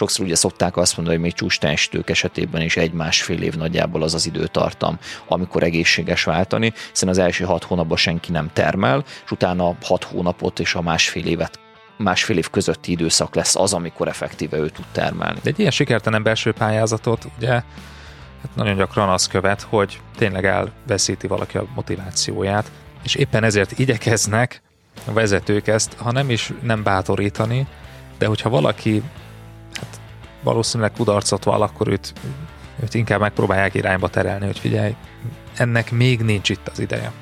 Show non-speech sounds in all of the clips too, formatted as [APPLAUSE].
Sokszor ugye szokták azt mondani, hogy még csústestők esetében is egy-másfél év nagyjából az az időtartam, amikor egészséges váltani, hiszen az első hat hónapban senki nem termel, és utána hat hónapot és a másfél évet másfél év közötti időszak lesz az, amikor effektíve ő tud termelni. De egy ilyen sikertelen belső pályázatot ugye hát nagyon gyakran az követ, hogy tényleg elveszíti valaki a motivációját, és éppen ezért igyekeznek a vezetők ezt, ha nem is nem bátorítani, de hogyha valaki valószínűleg kudarcot val, akkor őt, őt inkább megpróbálják irányba terelni, hogy figyelj, ennek még nincs itt az ideje.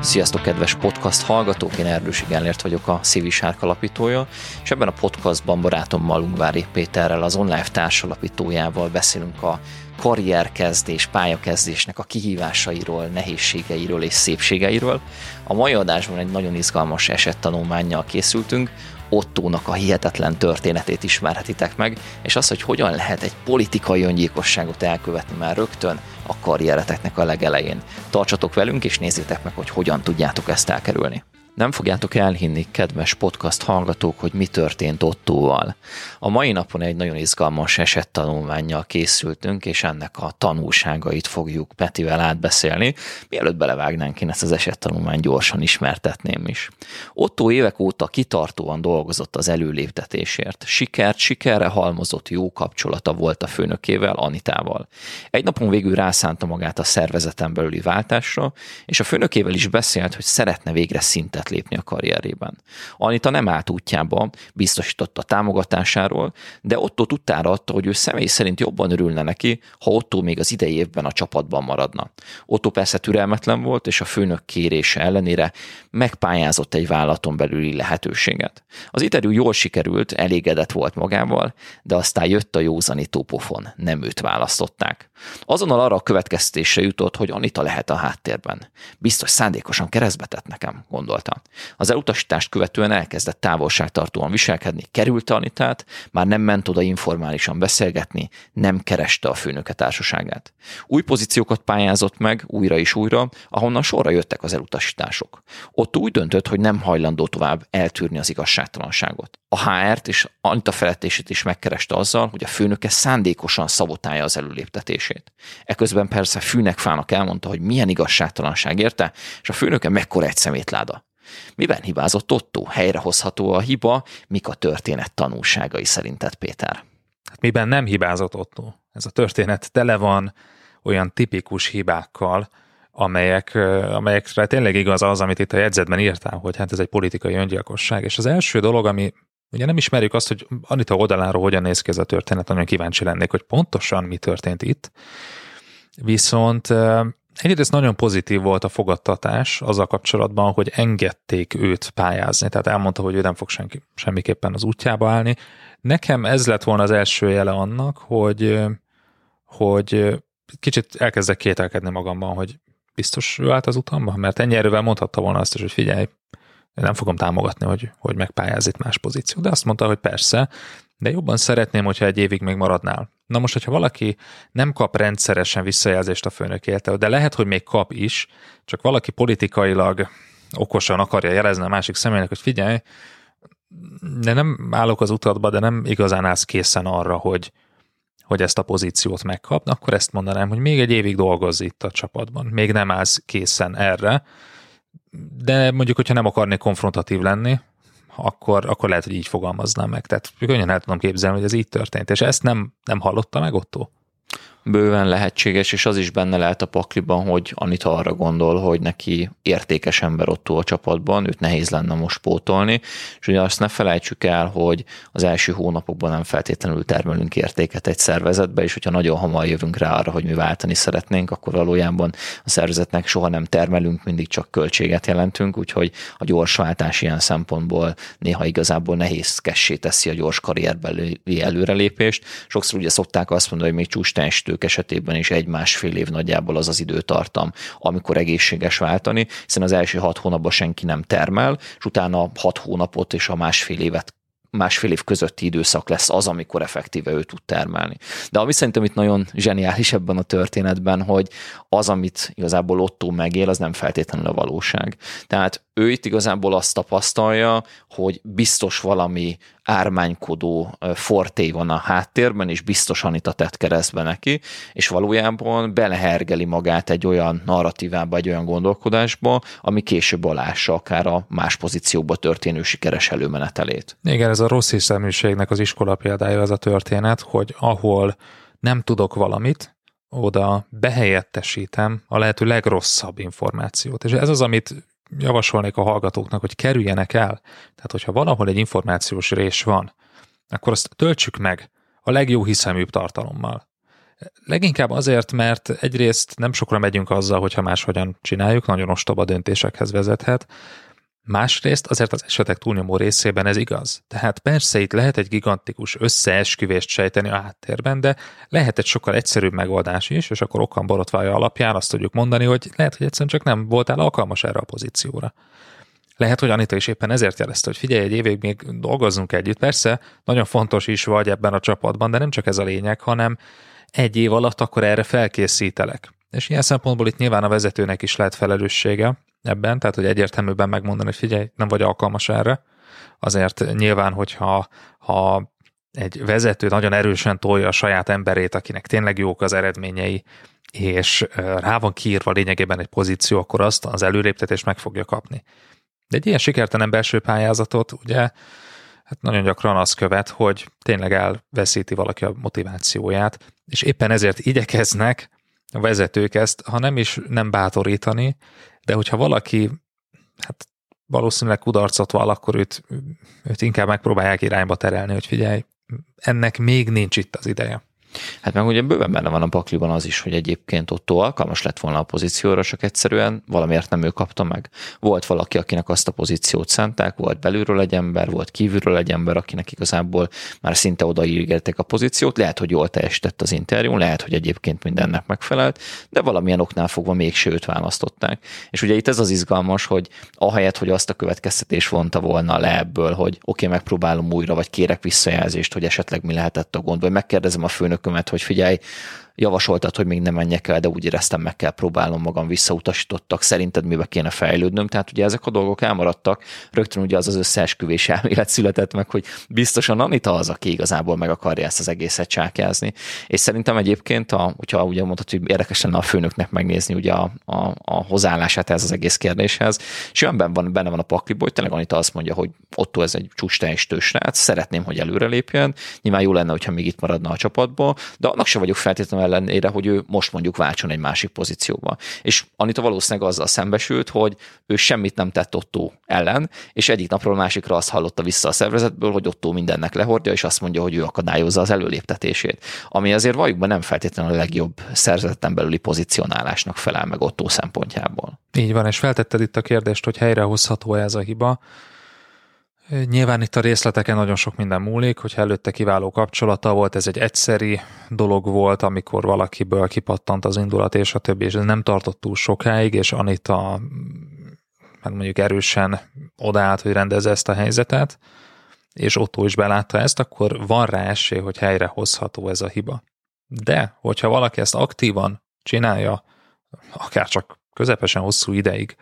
Sziasztok, kedves podcast hallgatók! Én Erdősi Gellért vagyok, a Sárk alapítója, és ebben a podcastban barátommal Ungvári Péterrel, az online társalapítójával beszélünk a karrierkezdés, pályakezdésnek a kihívásairól, nehézségeiről és szépségeiről. A mai adásban egy nagyon izgalmas esettanulmányjal készültünk, Ottónak a hihetetlen történetét ismerhetitek meg, és az, hogy hogyan lehet egy politikai öngyilkosságot elkövetni már rögtön a karriereteknek a legelején. Tartsatok velünk, és nézzétek meg, hogy hogyan tudjátok ezt elkerülni. Nem fogjátok elhinni, kedves podcast hallgatók, hogy mi történt Ottóval. A mai napon egy nagyon izgalmas esettanulmányjal készültünk, és ennek a tanulságait fogjuk Petivel átbeszélni. Mielőtt belevágnánk, én ezt az esettanulmányt gyorsan ismertetném is. Ottó évek óta kitartóan dolgozott az előléptetésért. Sikert, sikerre halmozott jó kapcsolata volt a főnökével, Anitával. Egy napon végül rászánta magát a szervezeten belüli váltásra, és a főnökével is beszélt, hogy szeretne végre szintet lehet lépni a karrierében. Anita nem állt útjába, biztosította támogatásáról, de Otto tudtára adta, hogy ő személy szerint jobban örülne neki, ha Otto még az idei évben a csapatban maradna. Otto persze türelmetlen volt, és a főnök kérése ellenére megpályázott egy vállalaton belüli lehetőséget. Az interjú jól sikerült, elégedett volt magával, de aztán jött a józanító pofon, nem őt választották. Azonnal arra a következtésre jutott, hogy Anita lehet a háttérben. Biztos szándékosan keresztbe tett nekem, gondolta. Az elutasítást követően elkezdett távolságtartóan viselkedni, kerülte Anitát, már nem ment oda informálisan beszélgetni, nem kereste a főnöke társaságát. Új pozíciókat pályázott meg újra és újra, ahonnan sorra jöttek az elutasítások. Ott úgy döntött, hogy nem hajlandó tovább eltűrni az igazságtalanságot. A HR-t és Anita felettését is megkereste azzal, hogy a főnöke szándékosan szabotálja az előléptetését. Eközben persze fűnek fának elmondta, hogy milyen igazságtalanság érte, és a főnöke mekkora egy szemétláda. Miben hibázott Otto? Helyrehozható a hiba? Mik a történet tanulságai szerinted, Péter? Hát miben nem hibázott Otto? Ez a történet tele van olyan tipikus hibákkal, amelyek, amelyekre tényleg igaz az, amit itt a jegyzetben írtál, hogy hát ez egy politikai öngyilkosság. És az első dolog, ami ugye nem ismerjük azt, hogy Anita oldaláról hogyan néz ki ez a történet, nagyon kíváncsi lennék, hogy pontosan mi történt itt. Viszont Egyrészt nagyon pozitív volt a fogadtatás azzal kapcsolatban, hogy engedték őt pályázni, tehát elmondta, hogy ő nem fog senki, semmiképpen az útjába állni. Nekem ez lett volna az első jele annak, hogy, hogy kicsit elkezdek kételkedni magamban, hogy biztos ő állt az utamban, mert ennyi erővel mondhatta volna azt is, hogy figyelj, nem fogom támogatni, hogy, hogy megpályáz itt más pozíció. De azt mondta, hogy persze, de jobban szeretném, hogyha egy évig még maradnál. Na most, hogyha valaki nem kap rendszeresen visszajelzést a főnökétől, de lehet, hogy még kap is, csak valaki politikailag okosan akarja jelezni a másik személynek, hogy figyelj, de nem állok az utadba, de nem igazán állsz készen arra, hogy, hogy ezt a pozíciót megkap, akkor ezt mondanám, hogy még egy évig dolgozz itt a csapatban. Még nem állsz készen erre, de mondjuk, hogyha nem akarnék konfrontatív lenni, akkor, akkor lehet, hogy így fogalmaznám meg. Tehát könnyen el tudom képzelni, hogy ez így történt. És ezt nem, nem hallotta meg Otto? Bőven lehetséges, és az is benne lehet a pakliban, hogy Anita arra gondol, hogy neki értékes ember ott a csapatban, őt nehéz lenne most pótolni, és ugye azt ne felejtsük el, hogy az első hónapokban nem feltétlenül termelünk értéket egy szervezetbe, és hogyha nagyon hamar jövünk rá arra, hogy mi váltani szeretnénk, akkor valójában a szervezetnek soha nem termelünk, mindig csak költséget jelentünk, úgyhogy a gyors váltás ilyen szempontból néha igazából nehézkessé teszi a gyors karrierbeli előrelépést. Sokszor ugye szokták azt mondani, hogy még csústestő szülők esetében is egy-másfél év nagyjából az az időtartam, amikor egészséges váltani, hiszen az első hat hónapban senki nem termel, és utána hat hónapot és a másfél évet másfél év közötti időszak lesz az, amikor effektíve ő tud termelni. De ami szerintem itt nagyon zseniális ebben a történetben, hogy az, amit igazából Otto megél, az nem feltétlenül a valóság. Tehát ő itt igazából azt tapasztalja, hogy biztos valami ármánykodó forté van a háttérben, és biztos Anita tett keresztbe neki, és valójában belehergeli magát egy olyan narratívába, egy olyan gondolkodásba, ami később alássa akár a más pozícióba történő sikeres előmenetelét. Igen, ez a rossz hiszeműségnek az iskola példája az a történet, hogy ahol nem tudok valamit, oda behelyettesítem a lehető legrosszabb információt. És ez az, amit javasolnék a hallgatóknak, hogy kerüljenek el. Tehát, hogyha valahol egy információs rés van, akkor azt töltsük meg a legjobb hiszeműbb tartalommal. Leginkább azért, mert egyrészt nem sokra megyünk azzal, hogyha máshogyan csináljuk, nagyon ostoba döntésekhez vezethet, Másrészt azért az esetek túlnyomó részében ez igaz. Tehát persze itt lehet egy gigantikus összeesküvést sejteni a háttérben, de lehet egy sokkal egyszerűbb megoldás is, és akkor okan borotvája alapján azt tudjuk mondani, hogy lehet, hogy egyszerűen csak nem voltál alkalmas erre a pozícióra. Lehet, hogy Anita is éppen ezért jelezte, hogy figyelj, egy évig még dolgozzunk együtt. Persze, nagyon fontos is vagy ebben a csapatban, de nem csak ez a lényeg, hanem egy év alatt akkor erre felkészítelek. És ilyen szempontból itt nyilván a vezetőnek is lehet felelőssége, ebben, tehát hogy egyértelműben megmondani, hogy figyelj, nem vagy alkalmas erre. Azért nyilván, hogyha ha egy vezető nagyon erősen tolja a saját emberét, akinek tényleg jók az eredményei, és rá van kiírva lényegében egy pozíció, akkor azt az előréptetést meg fogja kapni. De egy ilyen sikertelen belső pályázatot ugye hát nagyon gyakran az követ, hogy tényleg elveszíti valaki a motivációját, és éppen ezért igyekeznek a vezetők ezt, ha nem is nem bátorítani, de hogyha valaki hát valószínűleg kudarcot val, akkor őt, őt inkább megpróbálják irányba terelni, hogy figyelj, ennek még nincs itt az ideje. Hát meg ugye bőven benne van a pakliban az is, hogy egyébként ott alkalmas lett volna a pozícióra, csak egyszerűen valamiért nem ő kapta meg. Volt valaki, akinek azt a pozíciót szánták, volt belülről egy ember, volt kívülről egy ember, akinek igazából már szinte odaírgették a pozíciót, lehet, hogy jól teljesített az interjú, lehet, hogy egyébként mindennek megfelelt, de valamilyen oknál fogva mégse őt választották. És ugye itt ez az izgalmas, hogy ahelyett, hogy azt a következtetés vonta volna le ebből, hogy oké, okay, megpróbálom újra, vagy kérek visszajelzést, hogy esetleg mi lehetett a gond, vagy megkérdezem a főnök főnökömet, hogy figyelj, javasoltad, hogy még nem menjek el, de úgy éreztem, meg kell próbálnom magam, visszautasítottak, szerinted mibe kéne fejlődnöm. Tehát ugye ezek a dolgok elmaradtak, rögtön ugye az az összeesküvés elmélet született meg, hogy biztosan Anita az, aki igazából meg akarja ezt az egészet csákjázni. És szerintem egyébként, a, hogyha ugye mondtad, hogy érdekes lenne a főnöknek megnézni ugye a, a, a hozzáállását ez az egész kérdéshez, és olyan van, benne van a pakliból, hogy tényleg Anita azt mondja, hogy Otto ez egy csúcs szeretném, hogy előrelépjen, nyilván jó lenne, hogyha még itt maradna a csapatból, de annak sem vagyok feltétlenül ellenére, hogy ő most mondjuk váltson egy másik pozícióba. És Anita valószínűleg azzal szembesült, hogy ő semmit nem tett Otto ellen, és egyik napról másikra azt hallotta vissza a szervezetből, hogy Otto mindennek lehordja, és azt mondja, hogy ő akadályozza az előléptetését. Ami azért valójában nem feltétlenül a legjobb szervezeten belüli pozícionálásnak felel meg Otto szempontjából. Így van, és feltetted itt a kérdést, hogy helyrehozható ez a hiba. Nyilván itt a részleteken nagyon sok minden múlik, hogyha előtte kiváló kapcsolata volt, ez egy egyszeri dolog volt, amikor valakiből kipattant az indulat és a többi, és ez nem tartott túl sokáig, és Anita hát mondjuk erősen odaállt, hogy rendezze ezt a helyzetet, és Otto is belátta ezt, akkor van rá esély, hogy helyre hozható ez a hiba. De, hogyha valaki ezt aktívan csinálja, akár csak közepesen hosszú ideig,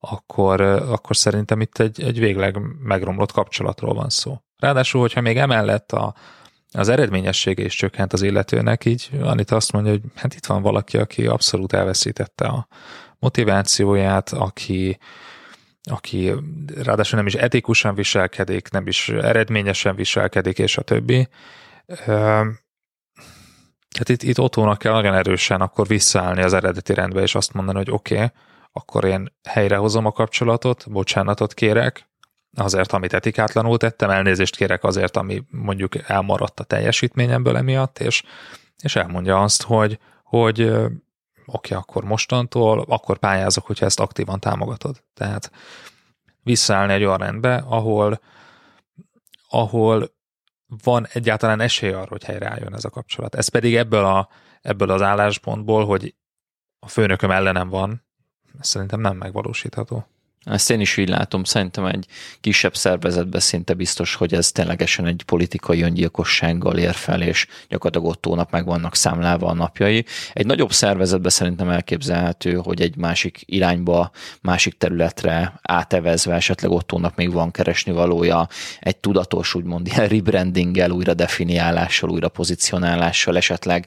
akkor, akkor szerintem itt egy, egy végleg megromlott kapcsolatról van szó. Ráadásul, hogyha még emellett a, az eredményessége is csökkent az illetőnek, így Anita azt mondja, hogy hát itt van valaki, aki abszolút elveszítette a motivációját, aki, aki ráadásul nem is etikusan viselkedik, nem is eredményesen viselkedik, és a többi. Hát itt, itt Ottónak kell nagyon erősen akkor visszaállni az eredeti rendbe, és azt mondani, hogy oké, okay, akkor én helyrehozom a kapcsolatot, bocsánatot kérek, azért, amit etikátlanul tettem, elnézést kérek azért, ami mondjuk elmaradt a teljesítményemből emiatt, és, és elmondja azt, hogy, hogy oké, akkor mostantól, akkor pályázok, hogyha ezt aktívan támogatod. Tehát visszaállni egy olyan rendbe, ahol, ahol van egyáltalán esély arra, hogy helyreálljon ez a kapcsolat. Ez pedig ebből, a, ebből az álláspontból, hogy a főnököm ellenem van, szerintem nem megvalósítható. Ezt én is így látom, szerintem egy kisebb szervezetben szinte biztos, hogy ez ténylegesen egy politikai öngyilkossággal ér fel, és gyakorlatilag ott hónap meg vannak számlálva a napjai. Egy nagyobb szervezetben szerintem elképzelhető, hogy egy másik irányba, másik területre átevezve esetleg ott hónap még van keresni valója, egy tudatos, úgymond ilyen rebrandinggel, újra definiálással, újra pozicionálással, esetleg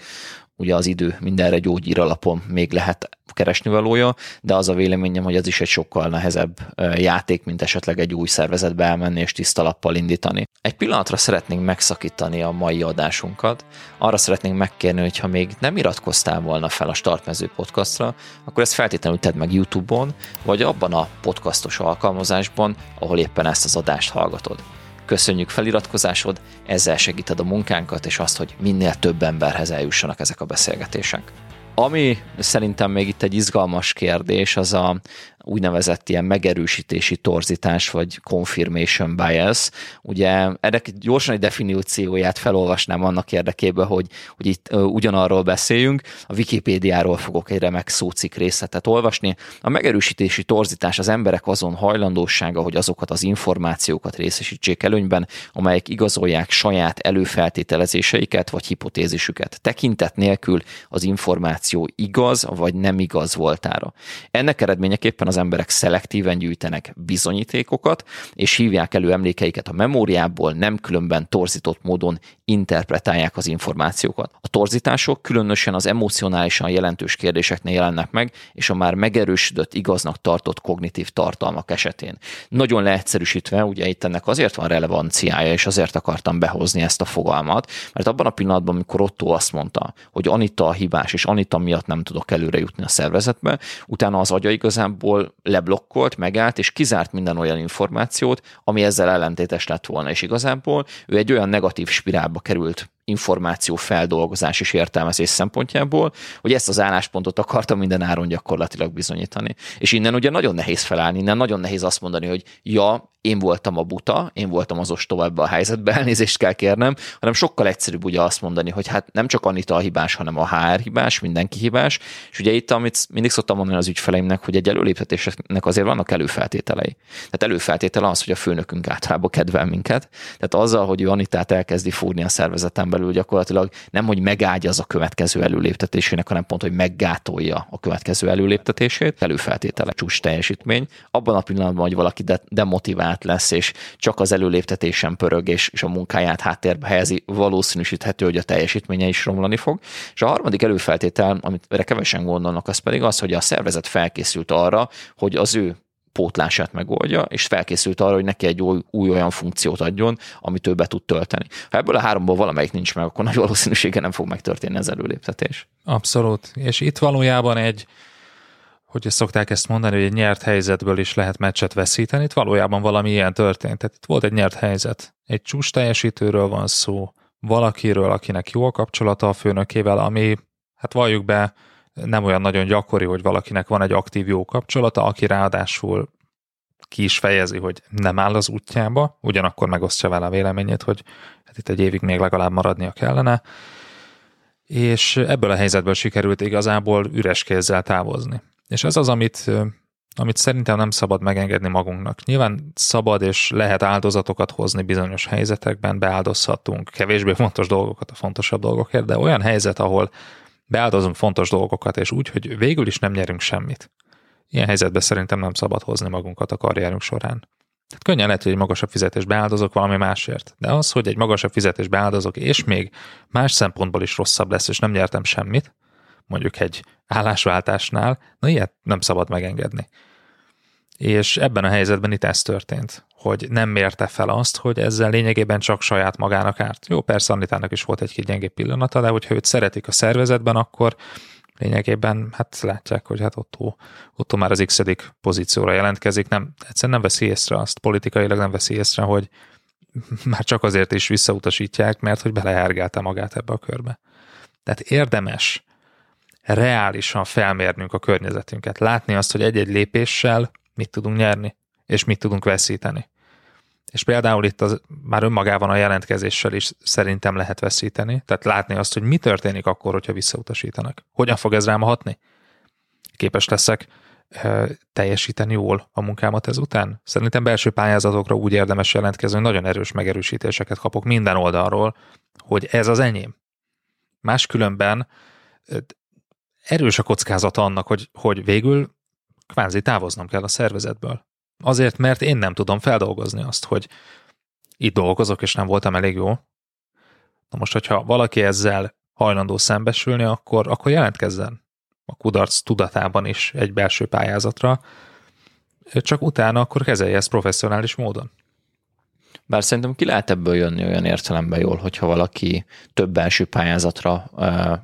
ugye az idő mindenre gyógyír alapon még lehet keresni valója, de az a véleményem, hogy ez is egy sokkal nehezebb játék, mint esetleg egy új szervezetbe elmenni és tiszta lappal indítani. Egy pillanatra szeretnénk megszakítani a mai adásunkat. Arra szeretnénk megkérni, hogy ha még nem iratkoztál volna fel a Startmező podcastra, akkor ezt feltétlenül tedd meg YouTube-on, vagy abban a podcastos alkalmazásban, ahol éppen ezt az adást hallgatod. Köszönjük feliratkozásod, ezzel segíted a munkánkat, és azt, hogy minél több emberhez eljussanak ezek a beszélgetések. Ami szerintem még itt egy izgalmas kérdés, az a úgynevezett ilyen megerősítési torzítás, vagy confirmation bias. Ugye ennek gyorsan egy definícióját felolvasnám annak érdekében, hogy, hogy itt ugyanarról beszéljünk. A Wikipédiáról fogok egy remek szócik részletet olvasni. A megerősítési torzítás az emberek azon hajlandósága, hogy azokat az információkat részesítsék előnyben, amelyek igazolják saját előfeltételezéseiket vagy hipotézisüket. Tekintet nélkül az információ igaz vagy nem igaz voltára. Ennek eredményeképpen az emberek szelektíven gyűjtenek bizonyítékokat, és hívják elő emlékeiket a memóriából, nem különben torzított módon interpretálják az információkat. A torzítások különösen az emocionálisan jelentős kérdéseknél jelennek meg, és a már megerősödött igaznak tartott kognitív tartalmak esetén. Nagyon leegyszerűsítve, ugye itt ennek azért van relevanciája, és azért akartam behozni ezt a fogalmat, mert abban a pillanatban, amikor Otto azt mondta, hogy Anita a hibás, és Anita miatt nem tudok előre jutni a szervezetbe, utána az agya igazából leblokkolt, megállt, és kizárt minden olyan információt, ami ezzel ellentétes lett volna, és igazából ő egy olyan negatív spirálba került információ feldolgozás és értelmezés szempontjából, hogy ezt az álláspontot akarta minden áron gyakorlatilag bizonyítani. És innen ugye nagyon nehéz felállni, innen nagyon nehéz azt mondani, hogy ja, én voltam a buta, én voltam az ostoba ebbe a helyzetbe, [LAUGHS] elnézést kell kérnem, hanem sokkal egyszerűbb ugye azt mondani, hogy hát nem csak Anita a hibás, hanem a HR hibás, mindenki hibás, és ugye itt, amit mindig szoktam mondani az ügyfeleimnek, hogy egy előléptetésnek azért vannak előfeltételei. Tehát előfeltétele az, hogy a főnökünk általában kedvel minket, tehát azzal, hogy ő Anitát elkezdi fúrni a szervezeten belül gyakorlatilag nem, hogy megágyaz a következő előléptetésének, hanem pont, hogy meggátolja a következő előléptetését, előfeltétele csúcs teljesítmény. Abban a pillanatban, hogy valaki de- demotivált lesz, és csak az előléptetésen pörög, és, és a munkáját háttérbe helyezi, valószínűsíthető, hogy a teljesítménye is romlani fog. És a harmadik előfeltétel, amit kevesen gondolnak, az pedig az, hogy a szervezet felkészült arra, hogy az ő pótlását megoldja, és felkészült arra, hogy neki egy új, új olyan funkciót adjon, amit ő be tud tölteni. Ha ebből a háromból valamelyik nincs meg, akkor nagy valószínűséggel nem fog megtörténni az előléptetés. Abszolút. És itt valójában egy, hogy szokták ezt mondani, hogy egy nyert helyzetből is lehet meccset veszíteni, itt valójában valami ilyen történt. Tehát itt volt egy nyert helyzet. Egy csúcs teljesítőről van szó, valakiről, akinek jó a kapcsolata a főnökével, ami, hát valljuk be, nem olyan nagyon gyakori, hogy valakinek van egy aktív jó kapcsolata, aki ráadásul ki is fejezi, hogy nem áll az útjába, ugyanakkor megosztja vele a véleményét, hogy hát itt egy évig még legalább maradnia kellene, és ebből a helyzetből sikerült igazából üres kézzel távozni. És ez az, amit, amit szerintem nem szabad megengedni magunknak. Nyilván szabad és lehet áldozatokat hozni bizonyos helyzetekben, beáldozhatunk kevésbé fontos dolgokat a fontosabb dolgokért, de olyan helyzet, ahol beáldozunk fontos dolgokat, és úgy, hogy végül is nem nyerünk semmit. Ilyen helyzetben szerintem nem szabad hozni magunkat a karrierünk során. Tehát könnyen lehet, hogy egy magasabb fizetés beáldozok valami másért. De az, hogy egy magasabb fizetés beáldozok, és még más szempontból is rosszabb lesz, és nem nyertem semmit, mondjuk egy állásváltásnál, na ilyet nem szabad megengedni. És ebben a helyzetben itt ez történt, hogy nem mérte fel azt, hogy ezzel lényegében csak saját magának árt. Jó, persze Anitának is volt egy-két gyengébb pillanata, de hogyha őt szeretik a szervezetben, akkor lényegében hát látják, hogy hát Otto, Otto már az x pozícióra jelentkezik, nem, egyszerűen nem veszi észre azt, politikailag nem veszi észre, hogy [LAUGHS] már csak azért is visszautasítják, mert hogy belehárgálta magát ebbe a körbe. Tehát érdemes reálisan felmérnünk a környezetünket, látni azt, hogy egy-egy lépéssel mit tudunk nyerni, és mit tudunk veszíteni. És például itt az, már önmagában a jelentkezéssel is szerintem lehet veszíteni, tehát látni azt, hogy mi történik akkor, hogyha visszautasítanak. Hogyan fog ez rám hatni? Képes leszek teljesíteni jól a munkámat ezután? Szerintem belső pályázatokra úgy érdemes jelentkezni, hogy nagyon erős megerősítéseket kapok minden oldalról, hogy ez az enyém. Máskülönben erős a kockázata annak, hogy, hogy végül kvázi távoznom kell a szervezetből. Azért, mert én nem tudom feldolgozni azt, hogy itt dolgozok, és nem voltam elég jó. Na most, hogyha valaki ezzel hajlandó szembesülni, akkor, akkor jelentkezzen a kudarc tudatában is egy belső pályázatra, csak utána akkor kezelje ezt professzionális módon. Bár szerintem ki lehet ebből jönni olyan értelemben jól, hogyha valaki több belső pályázatra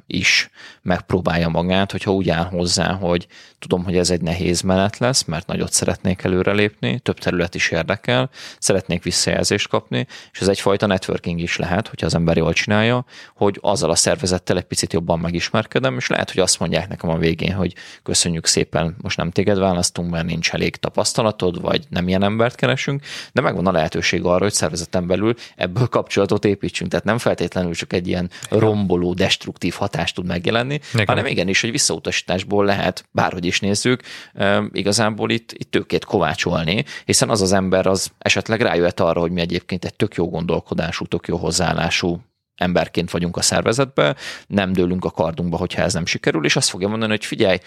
is megpróbálja magát, hogyha úgy áll hozzá, hogy tudom, hogy ez egy nehéz menet lesz, mert nagyot szeretnék előrelépni, több terület is érdekel, szeretnék visszajelzést kapni, és ez egyfajta networking is lehet, hogyha az ember jól csinálja, hogy azzal a szervezettel egy picit jobban megismerkedem, és lehet, hogy azt mondják nekem a végén, hogy köszönjük szépen, most nem téged választunk, mert nincs elég tapasztalatod, vagy nem ilyen embert keresünk, de megvan a lehetőség arra, hogy szervezeten belül ebből kapcsolatot építsünk. Tehát nem feltétlenül csak egy ilyen romboló, destruktív hatást tud megjelenni, Igen. hanem igenis, hogy visszautasításból lehet, bárhogy is nézzük, igazából itt, itt tőkét kovácsolni, hiszen az az ember az esetleg rájöhet arra, hogy mi egyébként egy tök jó gondolkodású, tök jó hozzáállású emberként vagyunk a szervezetben, nem dőlünk a kardunkba, hogyha ez nem sikerül, és azt fogja mondani, hogy figyelj,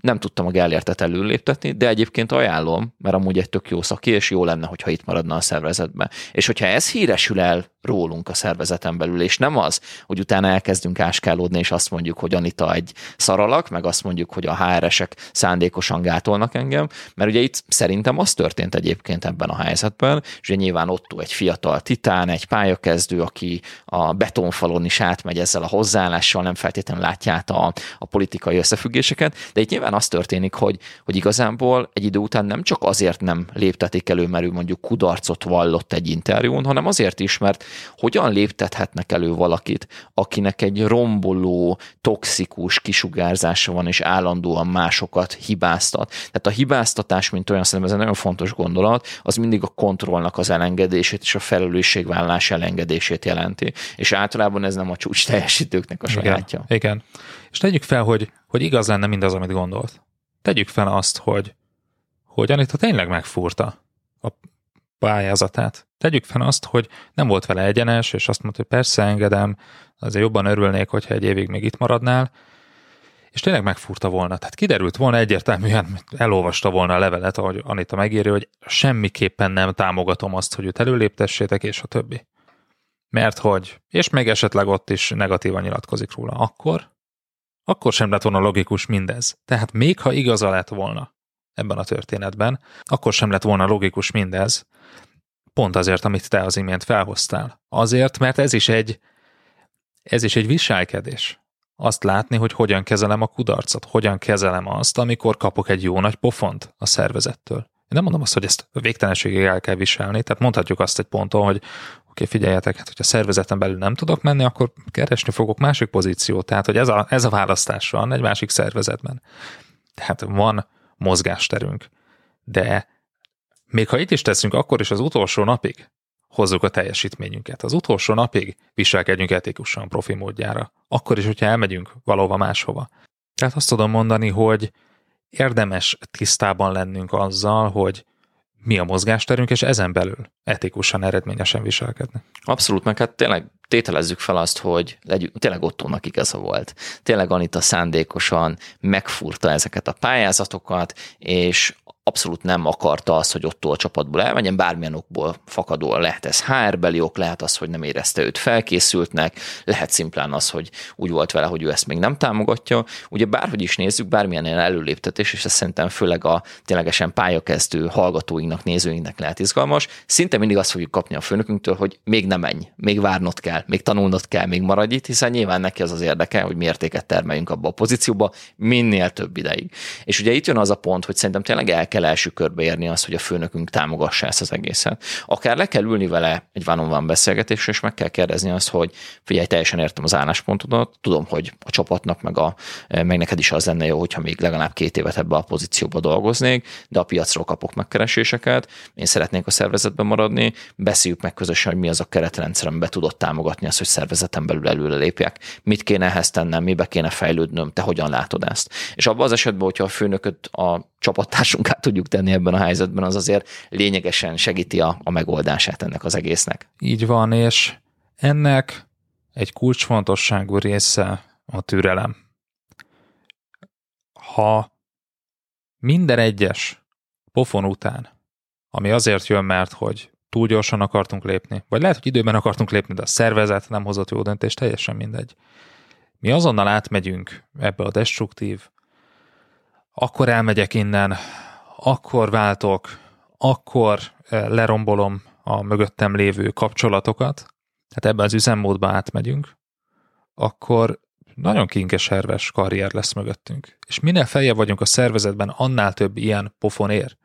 nem tudtam a Gellértet előléptetni, de egyébként ajánlom, mert amúgy egy tök jó szaki, és jó lenne, hogyha itt maradna a szervezetben. És hogyha ez híresül el rólunk a szervezeten belül, és nem az, hogy utána elkezdünk áskálódni, és azt mondjuk, hogy Anita egy szaralak, meg azt mondjuk, hogy a HR-esek szándékosan gátolnak engem, mert ugye itt szerintem az történt egyébként ebben a helyzetben, és ugye nyilván ott egy fiatal titán, egy pályakezdő, aki a betonfalon is átmegy ezzel a hozzáállással, nem feltétlenül látja át a, a politikai összefüggéseket, de itt nyilván az történik, hogy, hogy igazából egy idő után nem csak azért nem léptetik elő, mert ő mondjuk kudarcot vallott egy interjún, hanem azért is, mert hogyan léptethetnek elő valakit, akinek egy romboló, toxikus kisugárzása van, és állandóan másokat hibáztat. Tehát a hibáztatás, mint olyan szerintem ez egy nagyon fontos gondolat, az mindig a kontrollnak az elengedését és a felelősségvállás elengedését jelenti. És általában ez nem a csúcs teljesítőknek a sajátja. Igen, igen. És tegyük fel, hogy, hogy igaz lenne mindaz, amit gondolt. Tegyük fel azt, hogy, hogy Anita tényleg megfúrta a pályázatát. Tegyük fel azt, hogy nem volt vele egyenes, és azt mondta, hogy persze engedem, azért jobban örülnék, hogyha egy évig még itt maradnál, és tényleg megfúrta volna. Tehát kiderült volna egyértelműen, elolvasta volna a levelet, ahogy Anita megírja, hogy semmiképpen nem támogatom azt, hogy őt előléptessétek, és a többi. Mert hogy, és még esetleg ott is negatívan nyilatkozik róla, akkor, akkor sem lett volna logikus mindez. Tehát még ha igaza lett volna ebben a történetben, akkor sem lett volna logikus mindez, Pont azért, amit te az imént felhoztál. Azért, mert ez is egy, ez is egy viselkedés. Azt látni, hogy hogyan kezelem a kudarcot, hogyan kezelem azt, amikor kapok egy jó nagy pofont a szervezettől. Én nem mondom azt, hogy ezt végtelenségig el kell viselni, tehát mondhatjuk azt egy ponton, hogy oké, figyeljetek, hát hogyha szervezeten belül nem tudok menni, akkor keresni fogok másik pozíciót, tehát hogy ez a, ez a választás van egy másik szervezetben. Tehát van mozgásterünk, de még ha itt is teszünk, akkor is az utolsó napig hozzuk a teljesítményünket. Az utolsó napig viselkedjünk etikusan profi módjára. Akkor is, hogyha elmegyünk valahova máshova. Tehát azt tudom mondani, hogy érdemes tisztában lennünk azzal, hogy mi a mozgásterünk, és ezen belül etikusan, eredményesen viselkedni. Abszolút, meg hát tényleg tételezzük fel azt, hogy legyünk, tényleg Ottónak igaza volt. Tényleg Anita szándékosan megfúrta ezeket a pályázatokat, és abszolút nem akarta azt, hogy ott a csapatból elmenjen, bármilyen okból fakadóan lehet ez HR-beli ok, lehet az, hogy nem érezte őt felkészültnek, lehet szimplán az, hogy úgy volt vele, hogy ő ezt még nem támogatja. Ugye bárhogy is nézzük, bármilyen ilyen előléptetés, és ez szerintem főleg a ténylegesen pályakezdő hallgatóinknak, nézőinknek lehet izgalmas, szinte mindig azt fogjuk kapni a főnökünktől, hogy még nem menj, még várnod kell, még tanulnod kell, még maradj itt, hiszen nyilván neki az az érdeke, hogy mi értéket termeljünk abba a pozícióba minél több ideig. És ugye itt jön az a pont, hogy szerintem tényleg el kell kell első körbe érni azt, hogy a főnökünk támogassa ezt az egészet. Akár le kell ülni vele egy van van beszélgetésre, és meg kell kérdezni azt, hogy figyelj, teljesen értem az álláspontodat, tudom, hogy a csapatnak meg, a, meg neked is az lenne jó, hogyha még legalább két évet ebbe a pozícióba dolgoznék, de a piacról kapok megkereséseket, én szeretnék a szervezetben maradni, beszéljük meg közösen, hogy mi az a keretrendszer, amiben tudod támogatni azt, hogy szervezeten belül előre lépjek. Mit kéne ehhez tennem, mibe kéne fejlődnöm, te hogyan látod ezt? És abban az esetben, hogyha a főnököt a csapattársunkat tudjuk tenni ebben a helyzetben, az azért lényegesen segíti a, a megoldását ennek az egésznek. Így van, és ennek egy kulcsfontosságú része a türelem. Ha minden egyes pofon után, ami azért jön, mert hogy túl gyorsan akartunk lépni, vagy lehet, hogy időben akartunk lépni, de a szervezet nem hozott jó döntést, teljesen mindegy. Mi azonnal átmegyünk ebbe a destruktív, akkor elmegyek innen, akkor váltok, akkor lerombolom a mögöttem lévő kapcsolatokat, tehát ebben az üzemmódba átmegyünk, akkor nagyon kinkeserves karrier lesz mögöttünk. És minél feljebb vagyunk a szervezetben, annál több ilyen pofon ér.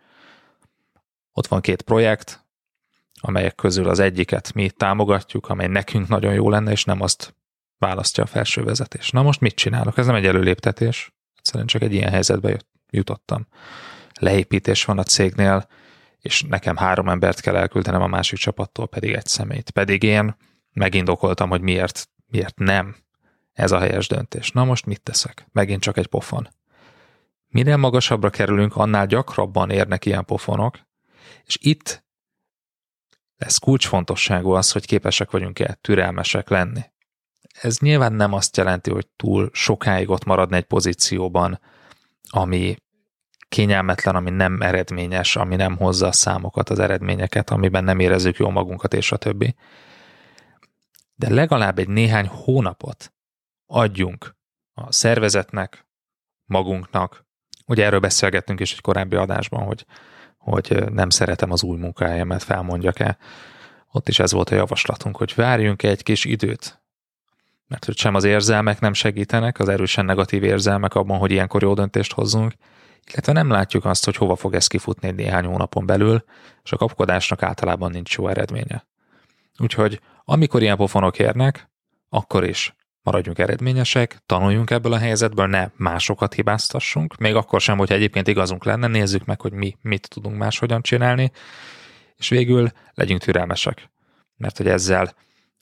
Ott van két projekt, amelyek közül az egyiket mi támogatjuk, amely nekünk nagyon jó lenne, és nem azt választja a felső vezetés. Na most mit csinálok? Ez nem egy előléptetés. Egyszerűen csak egy ilyen helyzetbe jutottam. Leépítés van a cégnél, és nekem három embert kell elküldenem a másik csapattól, pedig egy szemét. Pedig én megindokoltam, hogy miért, miért nem ez a helyes döntés. Na most mit teszek? Megint csak egy pofon. Minél magasabbra kerülünk, annál gyakrabban érnek ilyen pofonok, és itt lesz kulcsfontosságú az, hogy képesek vagyunk-e türelmesek lenni. Ez nyilván nem azt jelenti, hogy túl sokáig ott maradni egy pozícióban, ami kényelmetlen, ami nem eredményes, ami nem hozza a számokat, az eredményeket, amiben nem érezzük jól magunkat, és a többi. De legalább egy néhány hónapot adjunk a szervezetnek, magunknak. Ugye erről beszélgettünk is egy korábbi adásban, hogy, hogy nem szeretem az új munkahelyemet, felmondjak-e. Ott is ez volt a javaslatunk, hogy várjunk egy kis időt, mert hogy sem az érzelmek nem segítenek, az erősen negatív érzelmek abban, hogy ilyenkor jó döntést hozzunk, illetve nem látjuk azt, hogy hova fog ez kifutni egy néhány hónapon belül, és a kapkodásnak általában nincs jó eredménye. Úgyhogy amikor ilyen pofonok érnek, akkor is maradjunk eredményesek, tanuljunk ebből a helyzetből, ne másokat hibáztassunk, még akkor sem, hogyha egyébként igazunk lenne, nézzük meg, hogy mi mit tudunk máshogyan csinálni, és végül legyünk türelmesek, mert hogy ezzel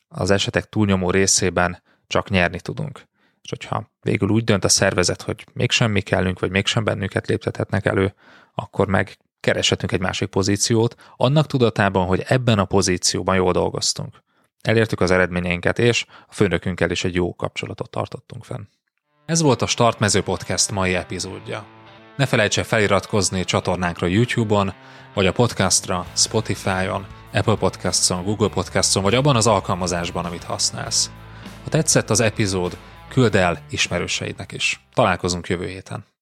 az esetek túlnyomó részében csak nyerni tudunk. És hogyha végül úgy dönt a szervezet, hogy mégsem mi kellünk, vagy mégsem bennünket léptethetnek elő, akkor meg kereshetünk egy másik pozíciót, annak tudatában, hogy ebben a pozícióban jól dolgoztunk. Elértük az eredményeinket, és a főnökünkkel is egy jó kapcsolatot tartottunk fenn. Ez volt a Startmező Podcast mai epizódja. Ne felejts el feliratkozni csatornánkra YouTube-on, vagy a podcastra, Spotify-on, Apple Podcasts-on, Google Podcasts-on, vagy abban az alkalmazásban, amit használsz. Ha tetszett az epizód, küld el ismerőseidnek is. Találkozunk jövő héten.